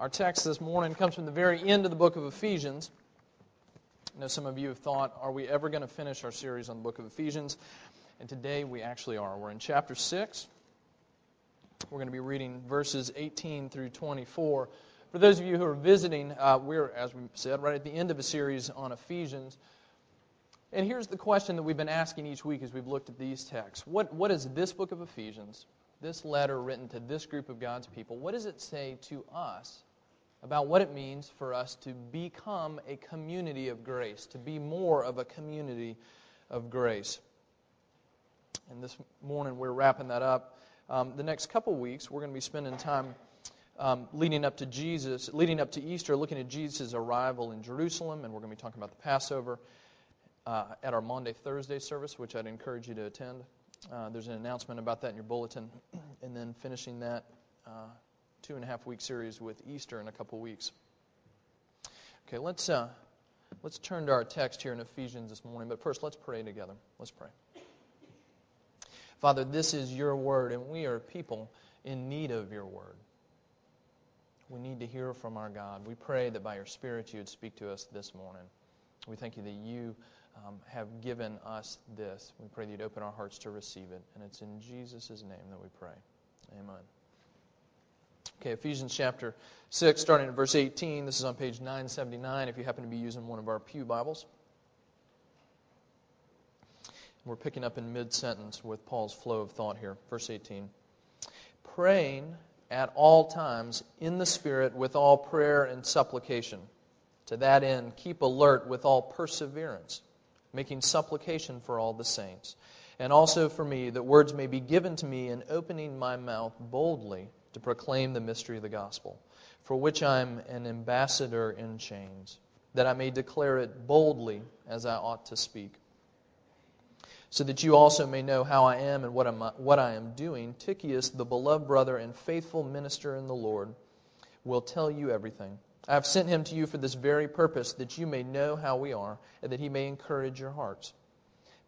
Our text this morning comes from the very end of the book of Ephesians. I know some of you have thought, are we ever going to finish our series on the book of Ephesians? And today we actually are. We're in chapter 6. We're going to be reading verses 18 through 24. For those of you who are visiting, uh, we're, as we said, right at the end of a series on Ephesians. And here's the question that we've been asking each week as we've looked at these texts What, what is this book of Ephesians, this letter written to this group of God's people, what does it say to us about what it means for us to become a community of grace, to be more of a community of grace? And this morning we're wrapping that up. Um, the next couple weeks we're going to be spending time um, leading up to Jesus, leading up to Easter, looking at Jesus' arrival in Jerusalem, and we're going to be talking about the Passover uh, at our Maundy Thursday service, which I'd encourage you to attend. Uh, there's an announcement about that in your bulletin, and then finishing that uh, two and a half week series with Easter in a couple weeks. Okay, let's uh, let's turn to our text here in Ephesians this morning. But first, let's pray together. Let's pray. Father, this is your word, and we are people in need of your word. We need to hear from our God. We pray that by your Spirit you would speak to us this morning. We thank you that you um, have given us this. We pray that you'd open our hearts to receive it. And it's in Jesus' name that we pray. Amen. Okay, Ephesians chapter 6, starting at verse 18. This is on page 979 if you happen to be using one of our Pew Bibles. We're picking up in mid sentence with Paul's flow of thought here. Verse 18. Praying at all times in the Spirit with all prayer and supplication. To that end, keep alert with all perseverance, making supplication for all the saints, and also for me, that words may be given to me in opening my mouth boldly to proclaim the mystery of the gospel, for which I am an ambassador in chains, that I may declare it boldly as I ought to speak so that you also may know how I am and what, I'm, what I am doing, Tychicus, the beloved brother and faithful minister in the Lord, will tell you everything. I have sent him to you for this very purpose, that you may know how we are, and that he may encourage your hearts.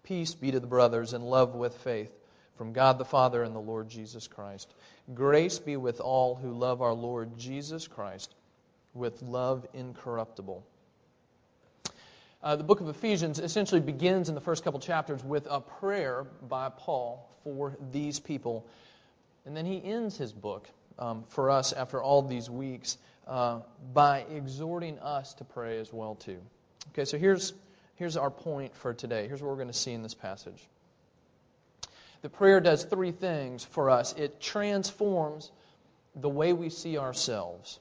Peace be to the brothers, and love with faith, from God the Father and the Lord Jesus Christ. Grace be with all who love our Lord Jesus Christ, with love incorruptible. Uh, the book of Ephesians essentially begins in the first couple chapters with a prayer by Paul for these people. And then he ends his book um, for us after all these weeks uh, by exhorting us to pray as well too. Okay, so here's, here's our point for today. Here's what we're going to see in this passage. The prayer does three things for us. It transforms the way we see ourselves.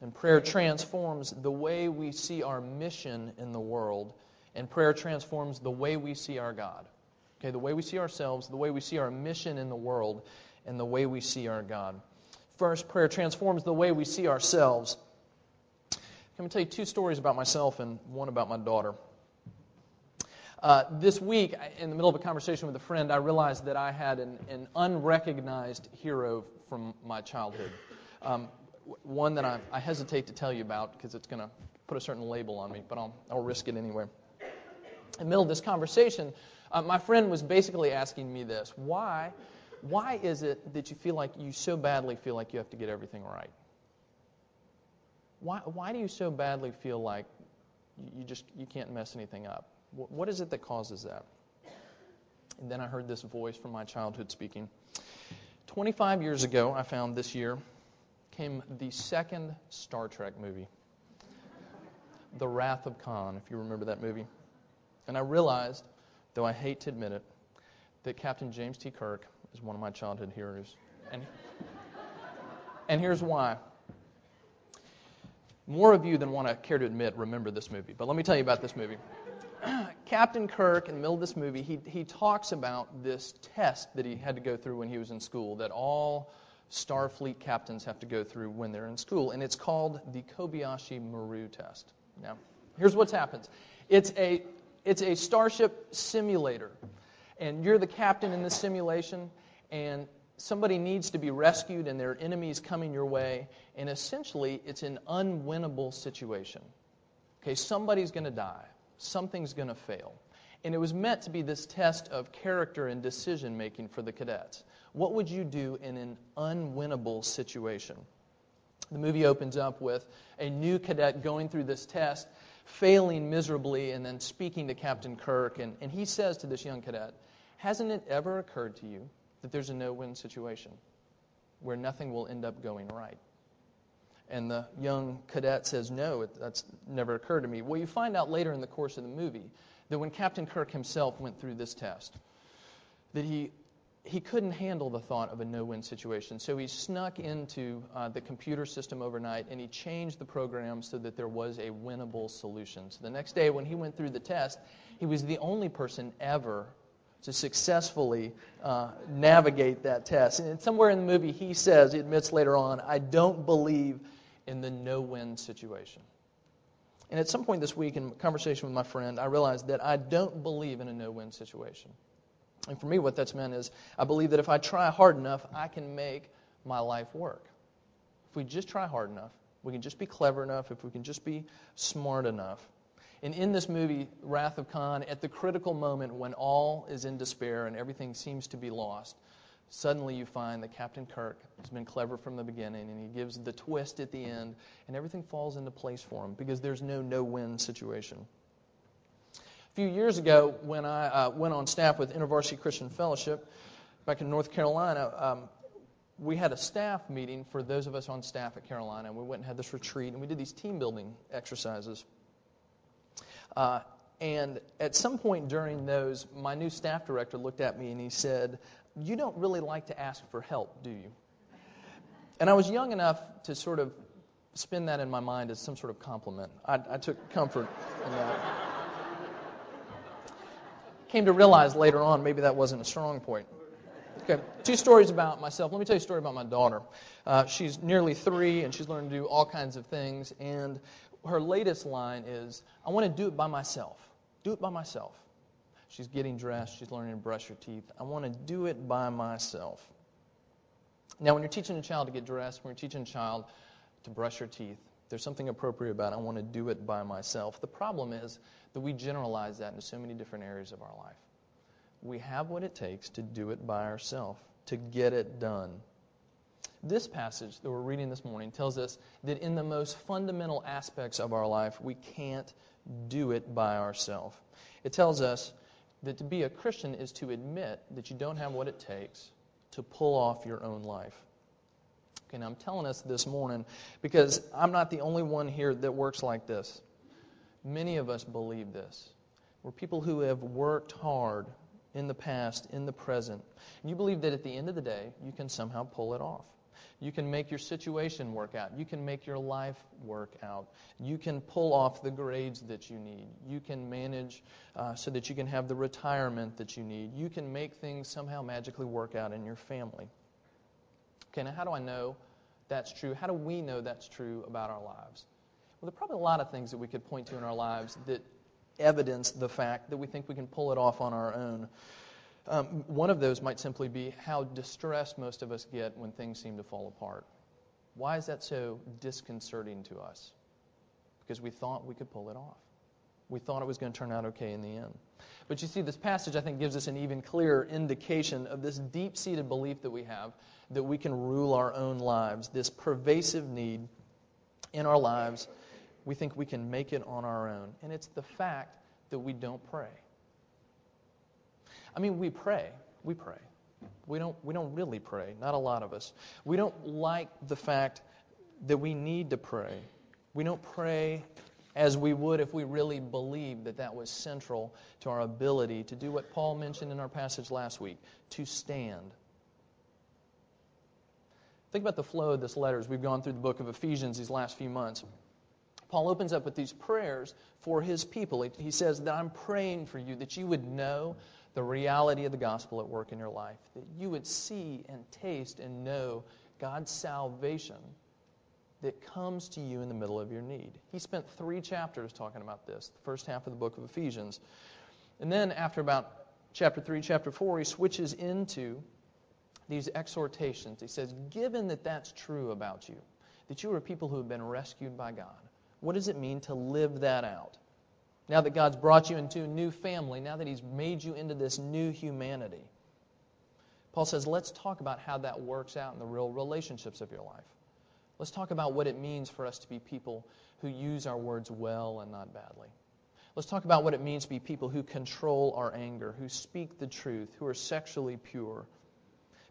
And prayer transforms the way we see our mission in the world. And prayer transforms the way we see our God. Okay, the way we see ourselves, the way we see our mission in the world, and the way we see our God. First, prayer transforms the way we see ourselves. Let me tell you two stories about myself and one about my daughter. Uh, this week, in the middle of a conversation with a friend, I realized that I had an, an unrecognized hero from my childhood. Um, one that I, I hesitate to tell you about because it's going to put a certain label on me, but I'll, I'll risk it anyway. In the middle of this conversation, uh, my friend was basically asking me this why, why is it that you feel like you so badly feel like you have to get everything right? Why, why do you so badly feel like you just you can't mess anything up? What, is it that causes that? And then I heard this voice from my childhood speaking. 25 years ago, I found this year came the second Star Trek movie, The Wrath of Khan, if you remember that movie. And I realized, though I hate to admit it, that Captain James T. Kirk is one of my childhood heroes. And, and here's why. More of you than want to care to admit remember this movie, but let me tell you about this movie. Captain Kirk, in the middle of this movie, he, he talks about this test that he had to go through when he was in school that all Starfleet captains have to go through when they're in school, and it's called the Kobayashi Maru test. Now, here's what happens it's a, it's a starship simulator, and you're the captain in the simulation, and somebody needs to be rescued, and there are enemies coming your way, and essentially, it's an unwinnable situation. Okay, somebody's going to die, something's going to fail. And it was meant to be this test of character and decision making for the cadets. What would you do in an unwinnable situation? The movie opens up with a new cadet going through this test, failing miserably, and then speaking to Captain Kirk. And, and he says to this young cadet, Hasn't it ever occurred to you that there's a no win situation where nothing will end up going right? And the young cadet says, No, it, that's never occurred to me. Well, you find out later in the course of the movie that when Captain Kirk himself went through this test, that he he couldn't handle the thought of a no-win situation, so he snuck into uh, the computer system overnight and he changed the program so that there was a winnable solution. So the next day, when he went through the test, he was the only person ever to successfully uh, navigate that test. And somewhere in the movie, he says, he admits later on, "I don't believe in the no-win situation." And at some point this week, in conversation with my friend, I realized that I don't believe in a no-win situation. And for me, what that's meant is I believe that if I try hard enough, I can make my life work. If we just try hard enough, we can just be clever enough, if we can just be smart enough. And in this movie, Wrath of Khan, at the critical moment when all is in despair and everything seems to be lost, suddenly you find that Captain Kirk has been clever from the beginning and he gives the twist at the end, and everything falls into place for him because there's no no win situation. A few years ago, when I uh, went on staff with InterVarsity Christian Fellowship back in North Carolina, um, we had a staff meeting for those of us on staff at Carolina. And we went and had this retreat, and we did these team building exercises. Uh, and at some point during those, my new staff director looked at me and he said, You don't really like to ask for help, do you? And I was young enough to sort of spin that in my mind as some sort of compliment. I, I took comfort in that came to realize later on maybe that wasn't a strong point. Okay, two stories about myself. Let me tell you a story about my daughter. Uh, she's nearly three, and she's learning to do all kinds of things. And her latest line is, I want to do it by myself. Do it by myself. She's getting dressed. She's learning to brush her teeth. I want to do it by myself. Now, when you're teaching a child to get dressed, when you're teaching a child to brush her teeth, there's something appropriate about. I want to do it by myself. The problem is that we generalize that into so many different areas of our life. We have what it takes to do it by ourselves, to get it done. This passage that we're reading this morning tells us that in the most fundamental aspects of our life, we can't do it by ourselves. It tells us that to be a Christian is to admit that you don't have what it takes to pull off your own life. Okay, now I'm telling us this morning because I'm not the only one here that works like this. Many of us believe this. We're people who have worked hard in the past, in the present. And you believe that at the end of the day, you can somehow pull it off. You can make your situation work out. You can make your life work out. You can pull off the grades that you need. You can manage uh, so that you can have the retirement that you need. You can make things somehow magically work out in your family. Okay, now how do I know that's true? How do we know that's true about our lives? Well, there are probably a lot of things that we could point to in our lives that evidence the fact that we think we can pull it off on our own. Um, one of those might simply be how distressed most of us get when things seem to fall apart. Why is that so disconcerting to us? Because we thought we could pull it off. We thought it was going to turn out okay in the end. But you see, this passage, I think, gives us an even clearer indication of this deep seated belief that we have that we can rule our own lives, this pervasive need in our lives. We think we can make it on our own. And it's the fact that we don't pray. I mean, we pray. We pray. We don't, we don't really pray, not a lot of us. We don't like the fact that we need to pray. We don't pray as we would if we really believed that that was central to our ability to do what Paul mentioned in our passage last week to stand. Think about the flow of this letter as we've gone through the book of Ephesians these last few months. Paul opens up with these prayers for his people. He says that I'm praying for you that you would know the reality of the gospel at work in your life, that you would see and taste and know God's salvation that comes to you in the middle of your need. He spent three chapters talking about this, the first half of the book of Ephesians. And then, after about chapter 3, chapter 4, he switches into these exhortations. He says, Given that that's true about you, that you are people who have been rescued by God, what does it mean to live that out? Now that God's brought you into a new family, now that He's made you into this new humanity, Paul says, let's talk about how that works out in the real relationships of your life. Let's talk about what it means for us to be people who use our words well and not badly. Let's talk about what it means to be people who control our anger, who speak the truth, who are sexually pure.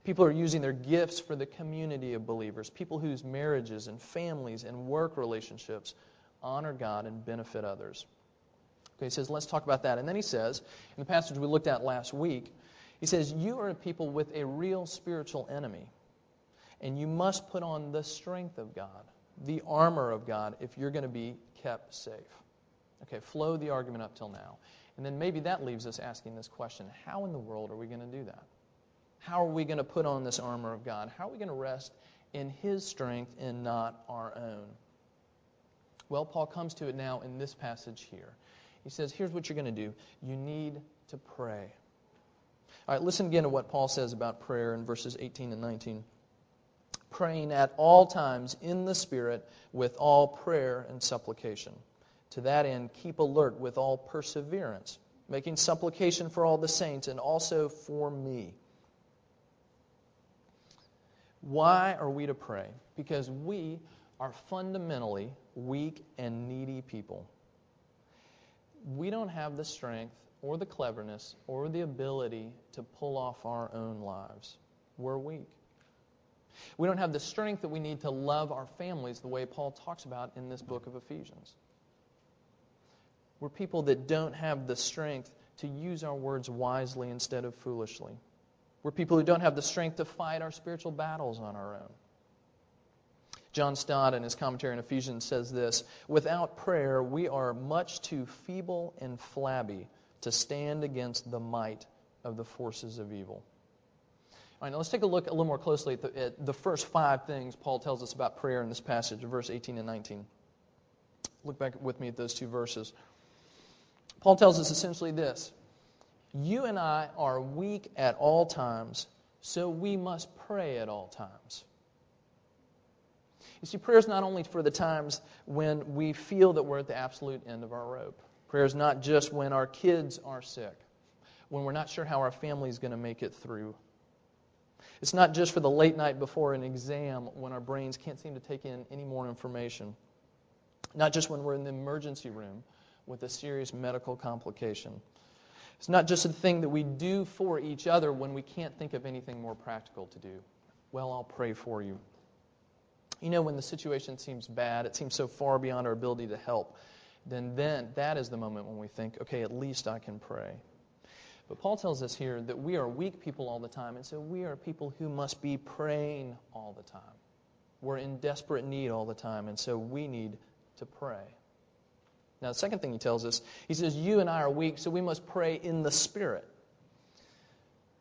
People are using their gifts for the community of believers, people whose marriages and families and work relationships honor God and benefit others. Okay, he says, let's talk about that. And then he says, in the passage we looked at last week, he says, You are a people with a real spiritual enemy, and you must put on the strength of God, the armor of God, if you're going to be kept safe. Okay, flow the argument up till now. And then maybe that leaves us asking this question How in the world are we going to do that? How are we going to put on this armor of God? How are we going to rest in His strength and not our own? Well, Paul comes to it now in this passage here. He says, Here's what you're going to do you need to pray. All right, listen again to what Paul says about prayer in verses 18 and 19. Praying at all times in the Spirit with all prayer and supplication. To that end, keep alert with all perseverance, making supplication for all the saints and also for me. Why are we to pray? Because we are fundamentally weak and needy people. We don't have the strength or the cleverness or the ability to pull off our own lives. We're weak. We don't have the strength that we need to love our families the way Paul talks about in this book of Ephesians. We're people that don't have the strength to use our words wisely instead of foolishly. We're people who don't have the strength to fight our spiritual battles on our own. John Stott, in his commentary on Ephesians, says this Without prayer, we are much too feeble and flabby to stand against the might of the forces of evil. All right, now let's take a look a little more closely at the, at the first five things Paul tells us about prayer in this passage, verse 18 and 19. Look back with me at those two verses. Paul tells us essentially this You and I are weak at all times, so we must pray at all times. You see, prayer is not only for the times when we feel that we're at the absolute end of our rope. Prayer is not just when our kids are sick, when we're not sure how our family is going to make it through. It's not just for the late night before an exam when our brains can't seem to take in any more information. Not just when we're in the emergency room with a serious medical complication. It's not just a thing that we do for each other when we can't think of anything more practical to do. Well, I'll pray for you. You know, when the situation seems bad, it seems so far beyond our ability to help then then that is the moment when we think, okay, at least I can pray. But Paul tells us here that we are weak people all the time, and so we are people who must be praying all the time. We're in desperate need all the time, and so we need to pray. Now, the second thing he tells us, he says, You and I are weak, so we must pray in the Spirit.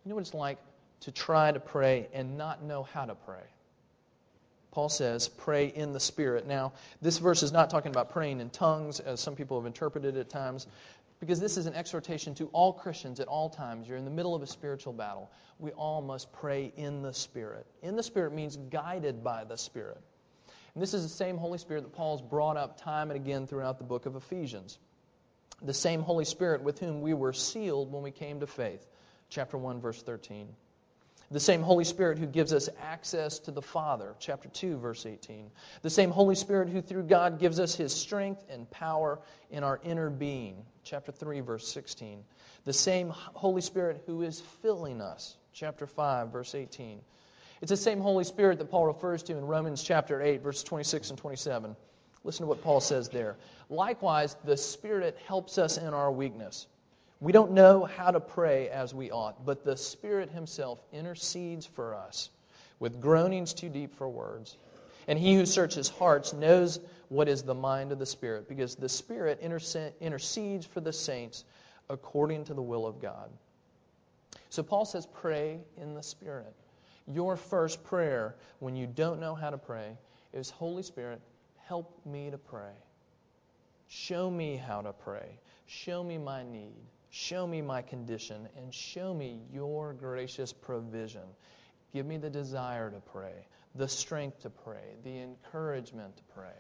You know what it's like to try to pray and not know how to pray? Paul says, pray in the Spirit. Now, this verse is not talking about praying in tongues, as some people have interpreted it at times, because this is an exhortation to all Christians at all times. You're in the middle of a spiritual battle. We all must pray in the Spirit. In the Spirit means guided by the Spirit. And this is the same Holy Spirit that Paul's brought up time and again throughout the book of Ephesians. The same Holy Spirit with whom we were sealed when we came to faith. Chapter 1, verse 13. The same Holy Spirit who gives us access to the Father, chapter 2, verse 18. The same Holy Spirit who, through God, gives us his strength and power in our inner being, chapter 3, verse 16. The same Holy Spirit who is filling us, chapter 5, verse 18. It's the same Holy Spirit that Paul refers to in Romans chapter 8, verses 26 and 27. Listen to what Paul says there. Likewise, the Spirit helps us in our weakness. We don't know how to pray as we ought, but the Spirit Himself intercedes for us with groanings too deep for words. And He who searches hearts knows what is the mind of the Spirit, because the Spirit intercedes for the saints according to the will of God. So Paul says, pray in the Spirit. Your first prayer when you don't know how to pray is Holy Spirit, help me to pray. Show me how to pray. Show me my need. Show me my condition and show me your gracious provision. Give me the desire to pray, the strength to pray, the encouragement to pray.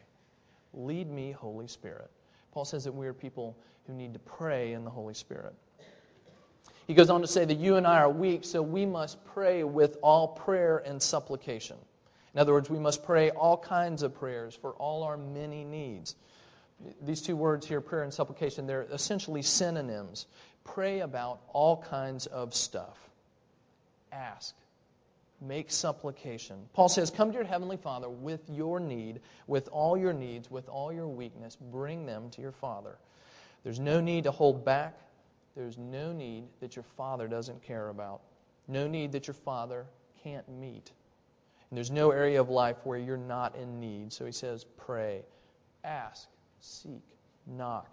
Lead me, Holy Spirit. Paul says that we are people who need to pray in the Holy Spirit. He goes on to say that you and I are weak, so we must pray with all prayer and supplication. In other words, we must pray all kinds of prayers for all our many needs. These two words here, prayer and supplication, they're essentially synonyms. Pray about all kinds of stuff. Ask. Make supplication. Paul says, Come to your heavenly Father with your need, with all your needs, with all your weakness. Bring them to your Father. There's no need to hold back. There's no need that your Father doesn't care about. No need that your Father can't meet. And there's no area of life where you're not in need. So he says, Pray, ask, seek, knock,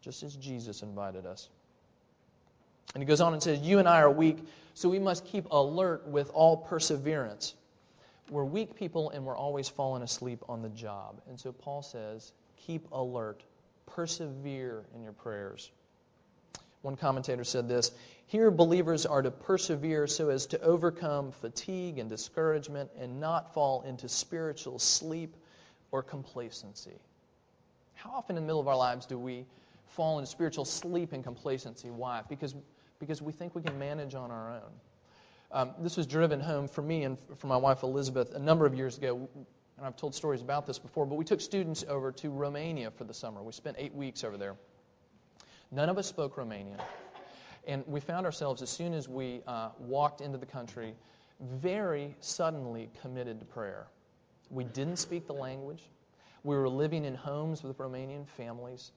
just as Jesus invited us. And he goes on and says, You and I are weak, so we must keep alert with all perseverance. We're weak people and we're always falling asleep on the job. And so Paul says, Keep alert, persevere in your prayers. One commentator said this Here, believers are to persevere so as to overcome fatigue and discouragement and not fall into spiritual sleep or complacency. How often in the middle of our lives do we fall into spiritual sleep and complacency? Why? Because, because we think we can manage on our own. Um, this was driven home for me and for my wife Elizabeth a number of years ago. And I've told stories about this before, but we took students over to Romania for the summer. We spent eight weeks over there. None of us spoke Romanian. And we found ourselves, as soon as we uh, walked into the country, very suddenly committed to prayer. We didn't speak the language. We were living in homes with Romanian families.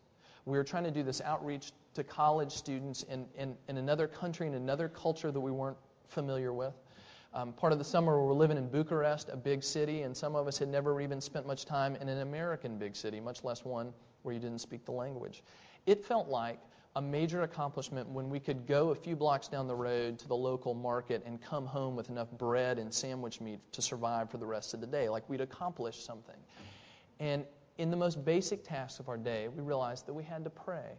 We were trying to do this outreach to college students in, in, in another country, in another culture that we weren't familiar with. Um, part of the summer, we were living in Bucharest, a big city, and some of us had never even spent much time in an American big city, much less one where you didn't speak the language. It felt like a major accomplishment when we could go a few blocks down the road to the local market and come home with enough bread and sandwich meat to survive for the rest of the day, like we'd accomplished something. And in the most basic tasks of our day, we realized that we had to pray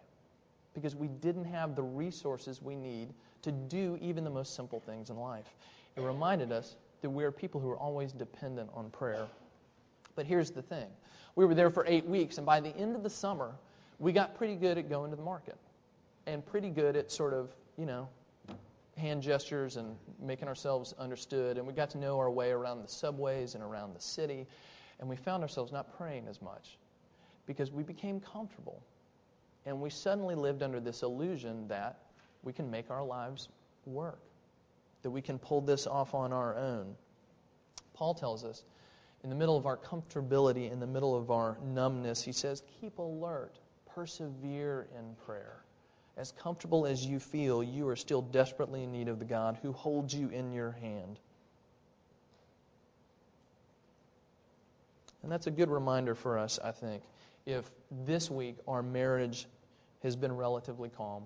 because we didn't have the resources we need to do even the most simple things in life. It reminded us that we are people who are always dependent on prayer. But here's the thing we were there for eight weeks, and by the end of the summer, we got pretty good at going to the market and pretty good at sort of, you know, hand gestures and making ourselves understood. And we got to know our way around the subways and around the city. And we found ourselves not praying as much because we became comfortable. And we suddenly lived under this illusion that we can make our lives work, that we can pull this off on our own. Paul tells us in the middle of our comfortability, in the middle of our numbness, he says, keep alert, persevere in prayer. As comfortable as you feel, you are still desperately in need of the God who holds you in your hand. And that's a good reminder for us, I think. If this week our marriage has been relatively calm,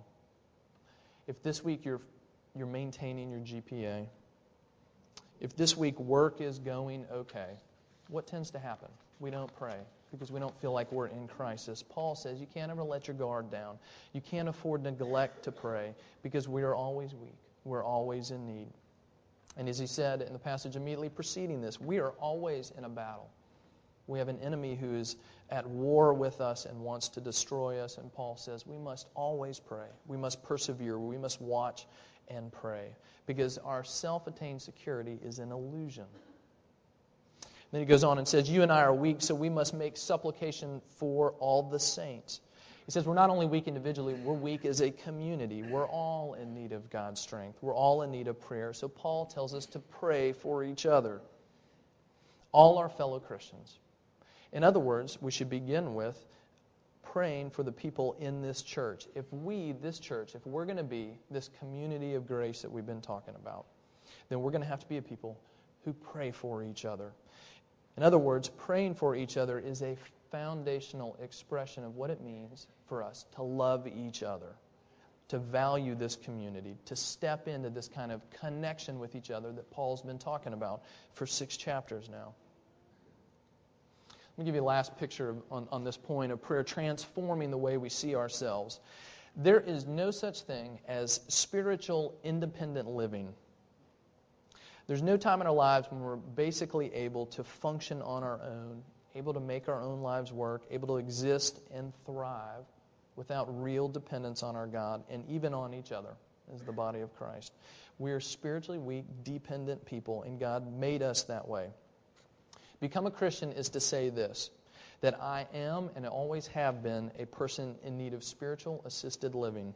if this week you're, you're maintaining your GPA, if this week work is going okay, what tends to happen? We don't pray because we don't feel like we're in crisis. Paul says you can't ever let your guard down. You can't afford neglect to pray because we are always weak. We're always in need. And as he said in the passage immediately preceding this, we are always in a battle. We have an enemy who is at war with us and wants to destroy us. And Paul says we must always pray. We must persevere. We must watch and pray because our self attained security is an illusion. Then he goes on and says, You and I are weak, so we must make supplication for all the saints. He says, We're not only weak individually, we're weak as a community. We're all in need of God's strength. We're all in need of prayer. So Paul tells us to pray for each other, all our fellow Christians. In other words, we should begin with praying for the people in this church. If we, this church, if we're going to be this community of grace that we've been talking about, then we're going to have to be a people who pray for each other. In other words, praying for each other is a foundational expression of what it means for us to love each other, to value this community, to step into this kind of connection with each other that Paul's been talking about for six chapters now. Let me give you a last picture on, on this point of prayer transforming the way we see ourselves. There is no such thing as spiritual independent living. There's no time in our lives when we're basically able to function on our own, able to make our own lives work, able to exist and thrive without real dependence on our God and even on each other as the body of Christ. We are spiritually weak, dependent people, and God made us that way. Become a Christian is to say this that I am and always have been a person in need of spiritual assisted living.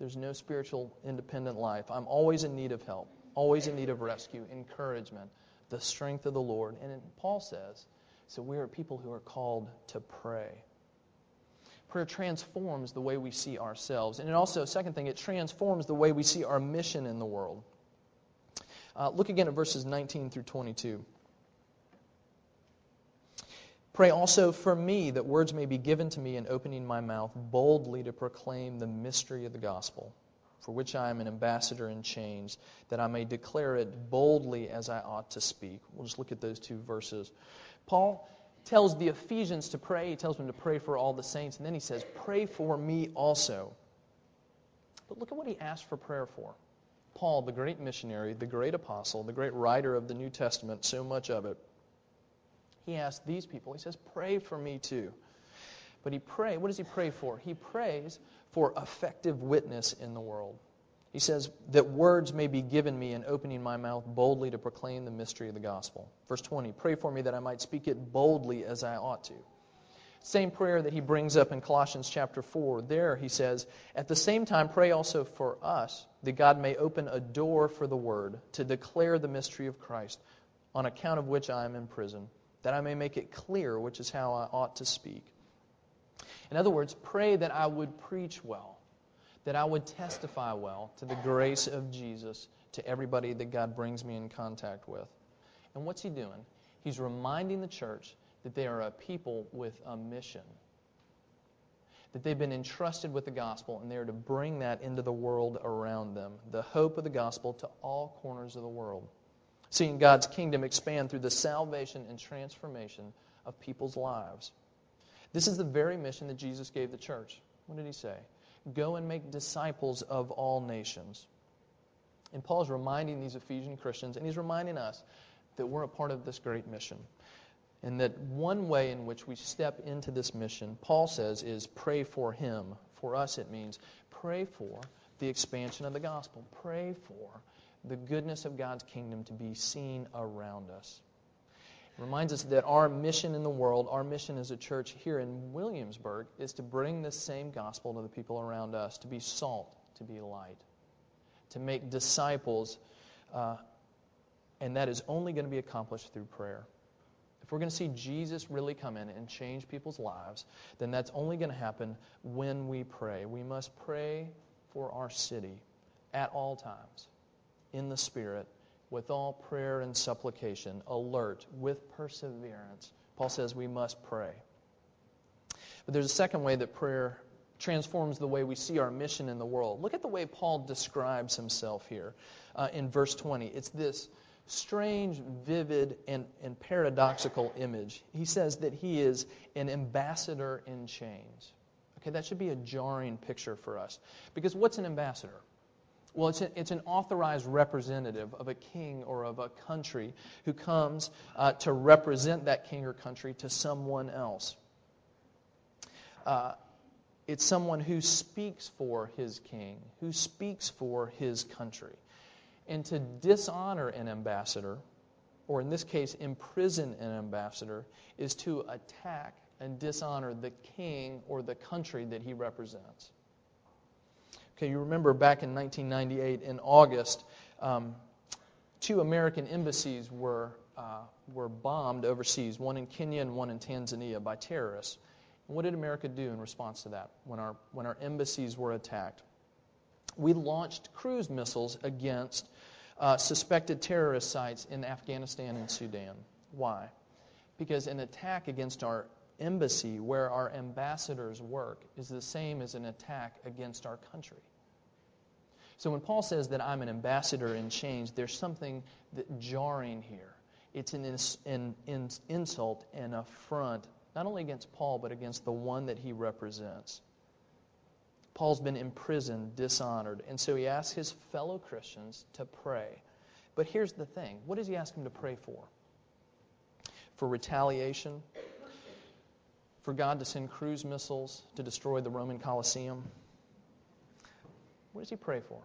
There's no spiritual independent life. I'm always in need of help, always in need of rescue, encouragement, the strength of the Lord. And Paul says, so we are people who are called to pray. Prayer transforms the way we see ourselves. And it also, second thing, it transforms the way we see our mission in the world. Uh, look again at verses 19 through 22. Pray also for me that words may be given to me in opening my mouth boldly to proclaim the mystery of the gospel, for which I am an ambassador in chains, that I may declare it boldly as I ought to speak. We'll just look at those two verses. Paul tells the Ephesians to pray. He tells them to pray for all the saints, and then he says, Pray for me also. But look at what he asked for prayer for. Paul, the great missionary, the great apostle, the great writer of the New Testament, so much of it, he asked these people, he says, Pray for me too. But he pray. What does he pray for? He prays for effective witness in the world. He says that words may be given me in opening my mouth boldly to proclaim the mystery of the gospel. Verse 20, pray for me that I might speak it boldly as I ought to. Same prayer that he brings up in Colossians chapter 4. There he says, At the same time, pray also for us that God may open a door for the word to declare the mystery of Christ, on account of which I am in prison that I may make it clear which is how I ought to speak. In other words, pray that I would preach well, that I would testify well to the grace of Jesus to everybody that God brings me in contact with. And what's he doing? He's reminding the church that they are a people with a mission. That they've been entrusted with the gospel and they are to bring that into the world around them. The hope of the gospel to all corners of the world seeing God's kingdom expand through the salvation and transformation of people's lives. This is the very mission that Jesus gave the church. What did he say? Go and make disciples of all nations. And Paul's reminding these Ephesian Christians, and he's reminding us that we're a part of this great mission. And that one way in which we step into this mission, Paul says, is pray for him. For us, it means pray for the expansion of the gospel. Pray for the goodness of God's kingdom to be seen around us. It reminds us that our mission in the world, our mission as a church here in Williamsburg, is to bring this same gospel to the people around us, to be salt, to be light, to make disciples, uh, and that is only going to be accomplished through prayer. If we're going to see Jesus really come in and change people's lives, then that's only going to happen when we pray. We must pray for our city at all times in the Spirit with all prayer and supplication, alert, with perseverance. Paul says we must pray. But there's a second way that prayer transforms the way we see our mission in the world. Look at the way Paul describes himself here uh, in verse 20. It's this strange, vivid, and, and paradoxical image. He says that he is an ambassador in chains. Okay, that should be a jarring picture for us. Because what's an ambassador? Well, it's, a, it's an authorized representative of a king or of a country who comes uh, to represent that king or country to someone else. Uh, it's someone who speaks for his king, who speaks for his country. And to dishonor an ambassador, or in this case, imprison an ambassador, is to attack and dishonor the king or the country that he represents. Okay, you remember back in 1998 in August, um, two American embassies were, uh, were bombed overseas, one in Kenya and one in Tanzania, by terrorists. And what did America do in response to that when our, when our embassies were attacked? We launched cruise missiles against uh, suspected terrorist sites in Afghanistan and Sudan. Why? Because an attack against our embassy, where our ambassadors work, is the same as an attack against our country. So when Paul says that I'm an ambassador in chains, there's something that jarring here. It's an, ins, an, an insult and affront, not only against Paul, but against the one that he represents. Paul's been imprisoned, dishonored, and so he asks his fellow Christians to pray. But here's the thing what does he ask them to pray for? For retaliation? For God to send cruise missiles to destroy the Roman Colosseum? What does he pray for?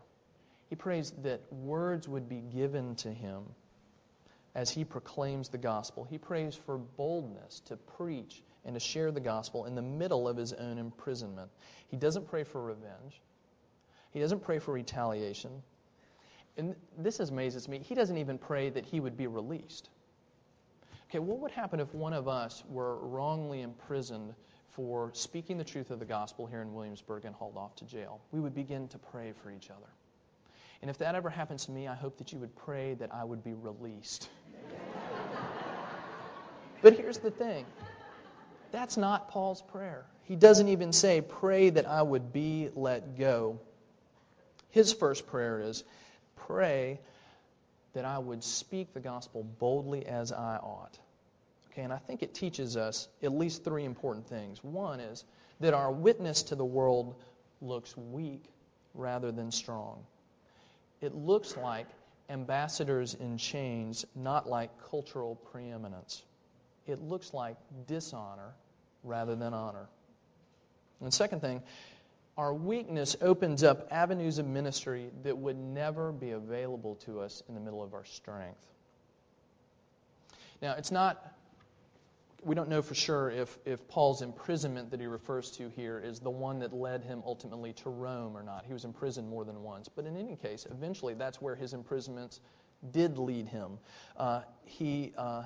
He prays that words would be given to him as he proclaims the gospel. He prays for boldness to preach and to share the gospel in the middle of his own imprisonment. He doesn't pray for revenge, he doesn't pray for retaliation. And this amazes me. He doesn't even pray that he would be released. Okay, what would happen if one of us were wrongly imprisoned for speaking the truth of the gospel here in Williamsburg and hauled off to jail? We would begin to pray for each other. And if that ever happens to me, I hope that you would pray that I would be released. but here's the thing that's not Paul's prayer. He doesn't even say, Pray that I would be let go. His first prayer is, Pray that I would speak the gospel boldly as I ought. Okay, and I think it teaches us at least three important things. One is that our witness to the world looks weak rather than strong. It looks like ambassadors in chains, not like cultural preeminence. It looks like dishonor rather than honor. And second thing, our weakness opens up avenues of ministry that would never be available to us in the middle of our strength. Now, it's not, we don't know for sure if, if Paul's imprisonment that he refers to here is the one that led him ultimately to Rome or not. He was imprisoned more than once. But in any case, eventually that's where his imprisonments did lead him. Uh, he uh,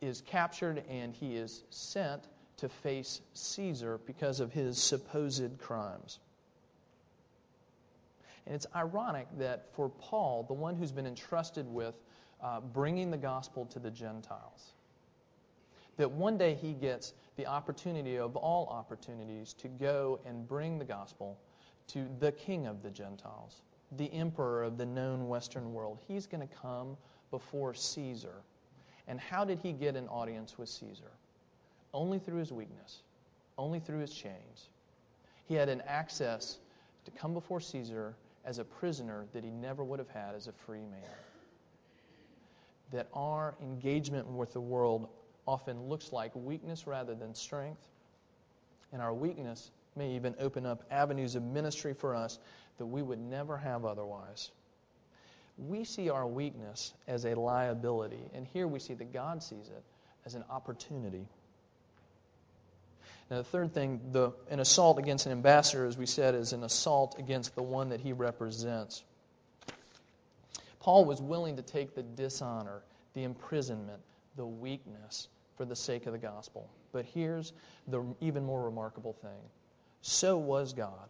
is captured and he is sent to face Caesar because of his supposed crimes. And it's ironic that for Paul, the one who's been entrusted with uh, bringing the gospel to the Gentiles, that one day he gets the opportunity of all opportunities to go and bring the gospel to the king of the Gentiles, the emperor of the known Western world. He's going to come before Caesar. And how did he get an audience with Caesar? only through his weakness, only through his chains. He had an access to come before Caesar as a prisoner that he never would have had as a free man. That our engagement with the world often looks like weakness rather than strength, and our weakness may even open up avenues of ministry for us that we would never have otherwise. We see our weakness as a liability, and here we see that God sees it as an opportunity. Now, the third thing, the, an assault against an ambassador, as we said, is an assault against the one that he represents. Paul was willing to take the dishonor, the imprisonment, the weakness for the sake of the gospel. But here's the even more remarkable thing so was God.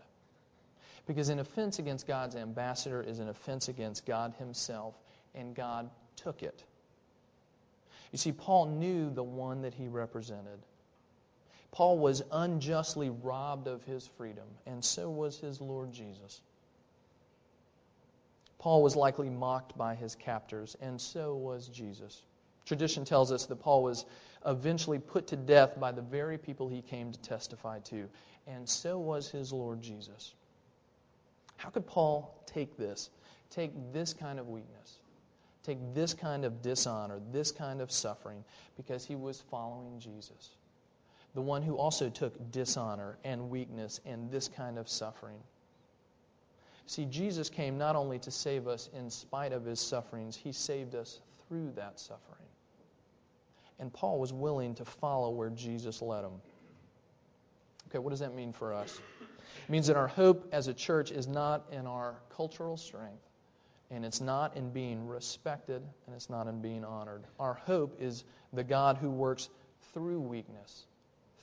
Because an offense against God's ambassador is an offense against God himself, and God took it. You see, Paul knew the one that he represented. Paul was unjustly robbed of his freedom, and so was his Lord Jesus. Paul was likely mocked by his captors, and so was Jesus. Tradition tells us that Paul was eventually put to death by the very people he came to testify to, and so was his Lord Jesus. How could Paul take this, take this kind of weakness, take this kind of dishonor, this kind of suffering, because he was following Jesus? the one who also took dishonor and weakness and this kind of suffering. See, Jesus came not only to save us in spite of his sufferings, he saved us through that suffering. And Paul was willing to follow where Jesus led him. Okay, what does that mean for us? It means that our hope as a church is not in our cultural strength, and it's not in being respected, and it's not in being honored. Our hope is the God who works through weakness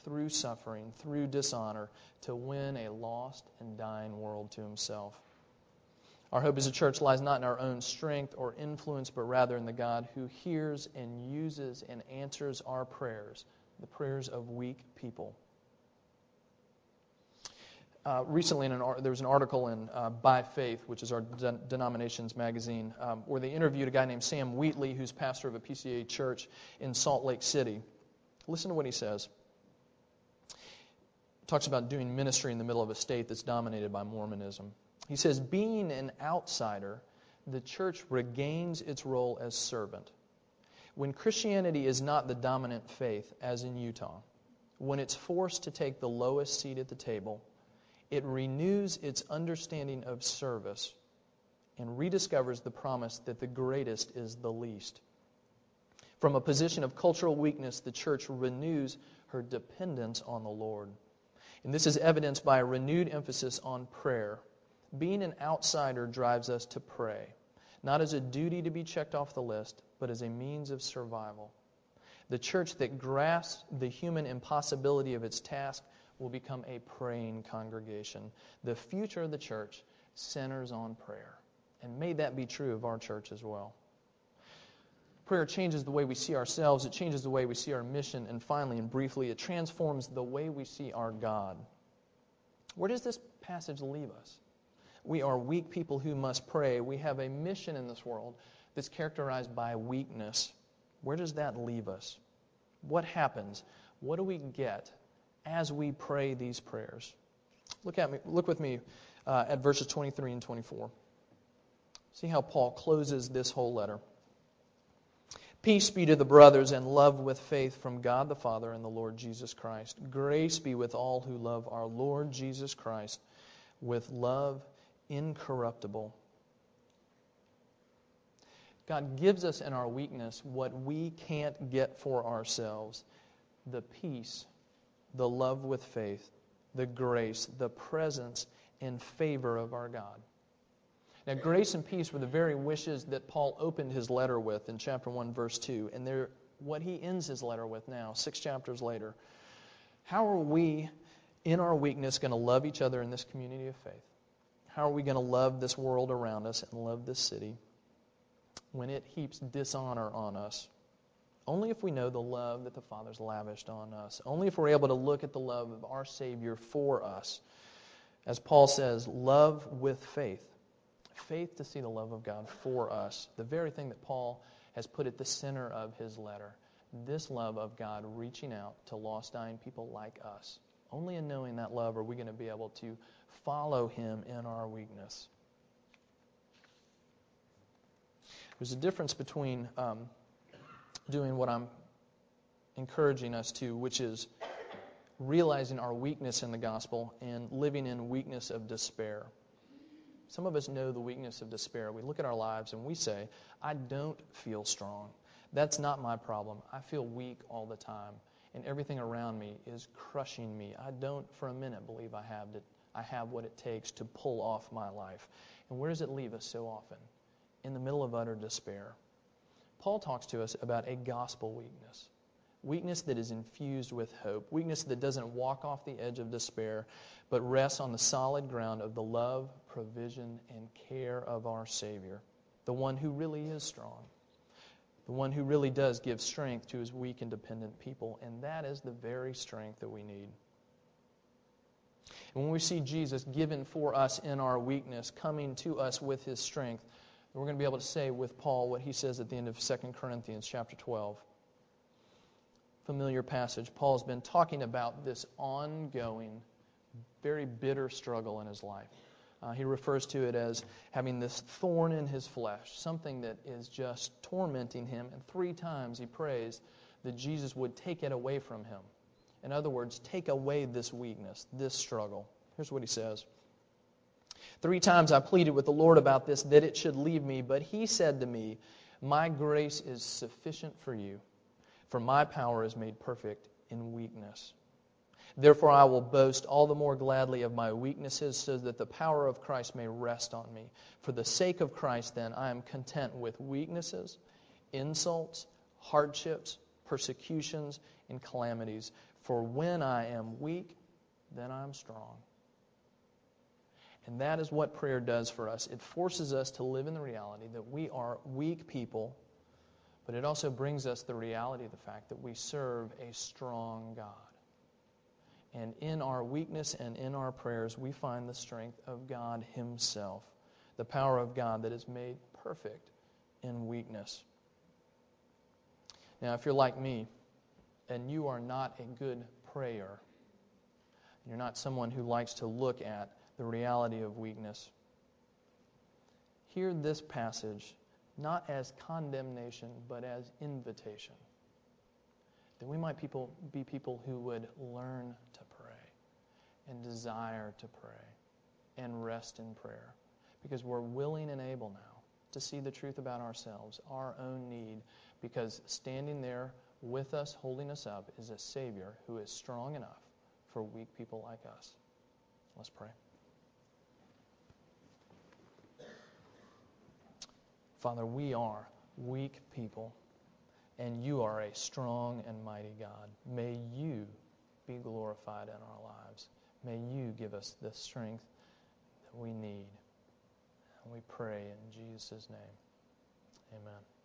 through suffering, through dishonor, to win a lost and dying world to himself. Our hope as a church lies not in our own strength or influence, but rather in the God who hears and uses and answers our prayers, the prayers of weak people. Uh, recently, an, there was an article in uh, By Faith, which is our de- denomination's magazine, um, where they interviewed a guy named Sam Wheatley, who's pastor of a PCA church in Salt Lake City. Listen to what he says talks about doing ministry in the middle of a state that's dominated by Mormonism. He says, being an outsider, the church regains its role as servant. When Christianity is not the dominant faith, as in Utah, when it's forced to take the lowest seat at the table, it renews its understanding of service and rediscovers the promise that the greatest is the least. From a position of cultural weakness, the church renews her dependence on the Lord. And this is evidenced by a renewed emphasis on prayer. Being an outsider drives us to pray, not as a duty to be checked off the list, but as a means of survival. The church that grasps the human impossibility of its task will become a praying congregation. The future of the church centers on prayer. And may that be true of our church as well. Prayer changes the way we see ourselves, it changes the way we see our mission, and finally and briefly, it transforms the way we see our God. Where does this passage leave us? We are weak people who must pray. We have a mission in this world that's characterized by weakness. Where does that leave us? What happens? What do we get as we pray these prayers? Look at me. Look with me uh, at verses 23 and 24. See how Paul closes this whole letter. Peace be to the brothers and love with faith from God the Father and the Lord Jesus Christ. Grace be with all who love our Lord Jesus Christ with love incorruptible. God gives us in our weakness what we can't get for ourselves the peace, the love with faith, the grace, the presence, and favor of our God. Now, grace and peace were the very wishes that Paul opened his letter with in chapter 1, verse 2, and they're what he ends his letter with now, six chapters later. How are we, in our weakness, going to love each other in this community of faith? How are we going to love this world around us and love this city when it heaps dishonor on us? Only if we know the love that the Father's lavished on us. Only if we're able to look at the love of our Savior for us. As Paul says, love with faith faith to see the love of God for us, the very thing that Paul has put at the center of his letter. This love of God reaching out to lost, dying people like us. Only in knowing that love are we going to be able to follow him in our weakness. There's a difference between um, doing what I'm encouraging us to, which is realizing our weakness in the gospel and living in weakness of despair. Some of us know the weakness of despair. We look at our lives and we say, I don't feel strong. That's not my problem. I feel weak all the time, and everything around me is crushing me. I don't for a minute believe I have, to, I have what it takes to pull off my life. And where does it leave us so often? In the middle of utter despair. Paul talks to us about a gospel weakness weakness that is infused with hope, weakness that doesn't walk off the edge of despair, but rests on the solid ground of the love, provision, and care of our Savior, the one who really is strong, the one who really does give strength to his weak and dependent people, and that is the very strength that we need. When we see Jesus given for us in our weakness, coming to us with his strength, we're going to be able to say with Paul what he says at the end of 2 Corinthians chapter 12 familiar passage. Paul's been talking about this ongoing, very bitter struggle in his life. Uh, he refers to it as having this thorn in his flesh, something that is just tormenting him. And three times he prays that Jesus would take it away from him. In other words, take away this weakness, this struggle. Here's what he says Three times I pleaded with the Lord about this, that it should leave me, but he said to me, My grace is sufficient for you for my power is made perfect in weakness. Therefore, I will boast all the more gladly of my weaknesses, so that the power of Christ may rest on me. For the sake of Christ, then, I am content with weaknesses, insults, hardships, persecutions, and calamities. For when I am weak, then I am strong. And that is what prayer does for us. It forces us to live in the reality that we are weak people but it also brings us the reality of the fact that we serve a strong God. And in our weakness and in our prayers, we find the strength of God Himself, the power of God that is made perfect in weakness. Now, if you're like me and you are not a good prayer, you're not someone who likes to look at the reality of weakness, hear this passage not as condemnation, but as invitation. That we might people, be people who would learn to pray and desire to pray and rest in prayer because we're willing and able now to see the truth about ourselves, our own need, because standing there with us, holding us up, is a Savior who is strong enough for weak people like us. Let's pray. Father, we are weak people, and you are a strong and mighty God. May you be glorified in our lives. May you give us the strength that we need. And we pray in Jesus' name. Amen.